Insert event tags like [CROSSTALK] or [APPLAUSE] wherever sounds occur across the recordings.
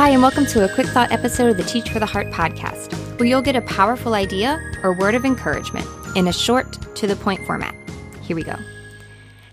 Hi, and welcome to a quick thought episode of the Teach 4 the Heart podcast, where you'll get a powerful idea or word of encouragement in a short, to the point format. Here we go.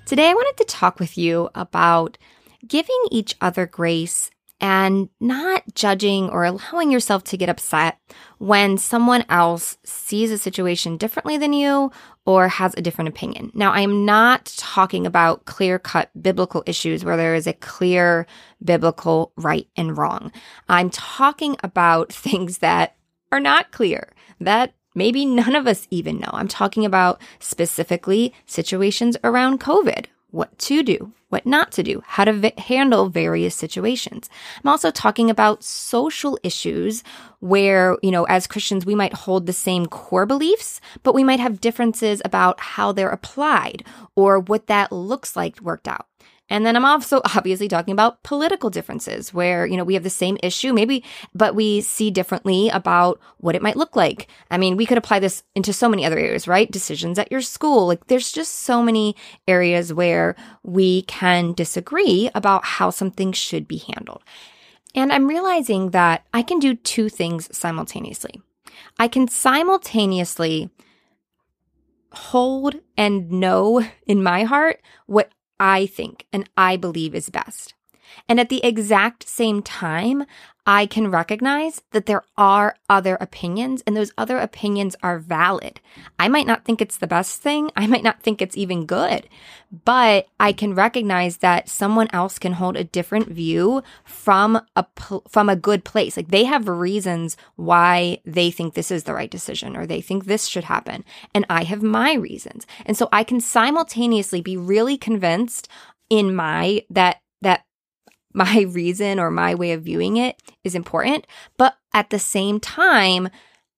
Today, I wanted to talk with you about giving each other grace and not judging or allowing yourself to get upset when someone else sees a situation differently than you or has a different opinion. Now, I am not talking about clear cut biblical issues where there is a clear biblical right and wrong. I'm talking about [LAUGHS] things that are not clear, that maybe none of us even know. I'm talking about specifically situations around COVID what to do, what not to do, how to v- handle various situations. I'm also talking about social issues where, you know, as Christians, we might hold the same core beliefs, but we might have differences about how they're applied or what that looks like worked out. And then I'm also [LAUGHS] obviously talking about political differences where, you know, we have the same issue, maybe, but we see differently about what it might look like. I mean, we could apply this into so many other areas, right? Decisions at your school. Like there's just so many areas where we can disagree about how something should be handled. And I'm realizing that I can do two things simultaneously. I can simultaneously hold and know in my heart what I think and I believe is best. And at the exact same time, I can recognize that there are other opinions and those other opinions are valid. I might not think it's the best thing. I might not think it's even good, but I can recognize that someone else can hold a different view from a, from a good place. Like they have reasons why they think this is the right decision or they think this should happen. And I have my reasons. And so I can simultaneously be really convinced in my that that my [LAUGHS] reason or my way of viewing it is important, but at the same time,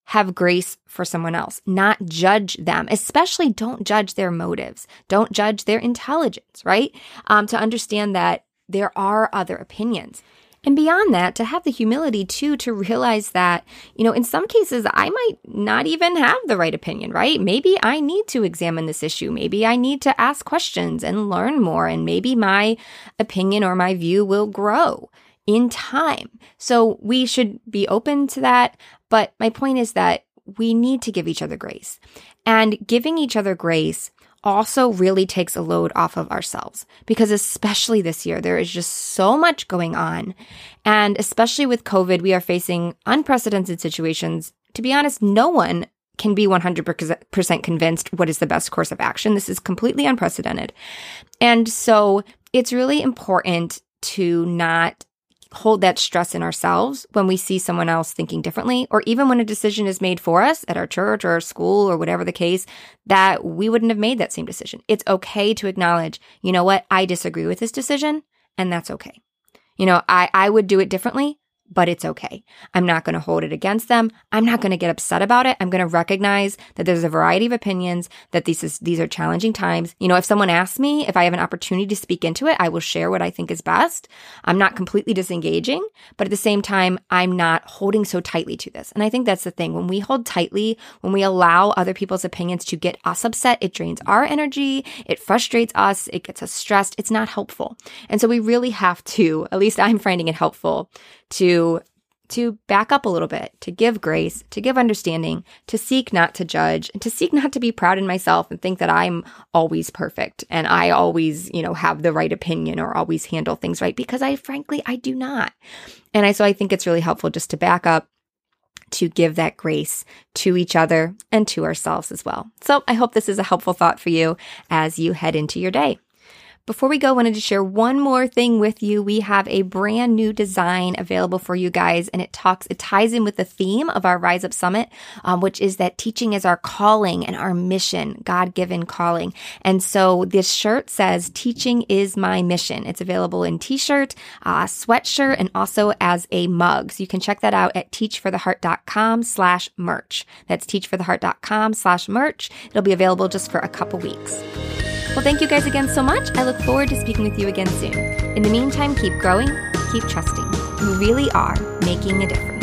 have grace for someone else, not judge them, especially don't judge their motives. Don't judge their intelligence, right? Um, to understand that there are other opinions. And beyond that, to have the humility too to realize that, you know, in some cases, I might not even have the right opinion, right? Maybe I need to examine this issue. Maybe I need to ask questions and learn more. And maybe my opinion or my view will grow in time. So we should be open to that. But my point is that we need to give each other grace. And giving each other grace also really takes a load off of ourselves because especially this year there is just so much going on. And especially with covid we are facing unprecedented situations. To be honest no one can be 100% convinced what is the best course of action. This is completely unprecedented. And so it's really important to not hold that stress in ourselves when we see someone else thinking differently, or even when a decision is made for us at our church or our school or whatever the case, that we wouldn't have made that same decision. It's okay to acknowledge, you know what, I disagree with this decision, and that's okay. You know, I, I would do it differently, but it's okay. I'm not going to hold it against them. I'm not going to get upset about it. I'm going to recognize that there's a variety of opinions, that these is, these are challenging times. You know, if someone asks me if I have an opportunity to speak into it, I will share what I think is best. I'm not completely disengaging, but at the same time, I'm not holding so tightly to this. And I think that's the thing. When we hold tightly, when we allow other people's opinions to get us upset, it drains our energy. It frustrates us. It gets us stressed. It's not helpful. And so we really have to, at least I'm finding it helpful to to back up a little bit, to give grace, to give understanding, to seek not to judge, and to seek not to be proud in myself and think that I'm always perfect and I always, you know, have the right opinion or always handle things right because I frankly I do not. And I so I think it's really helpful just to back up to give that grace to each other and to ourselves as well. So I hope this is a helpful thought for you as you head into your day. Before we go, I wanted to share one more thing with you. We have a brand new design available for you guys, and it talks, it ties in with the theme of our Rise Up Summit, um, which is that teaching is our calling and our mission, God given calling. And so this shirt says, Teaching is my mission. It's available in t shirt, uh, sweatshirt, and also as a mug. So you can check that out at teach4theheart.com slash merch. That's teach4theheart.com slash merch. It'll be available just for a couple weeks. Well, thank you guys again so much. I look forward to speaking with you again soon. In the meantime, keep growing, keep trusting. You really are making a difference.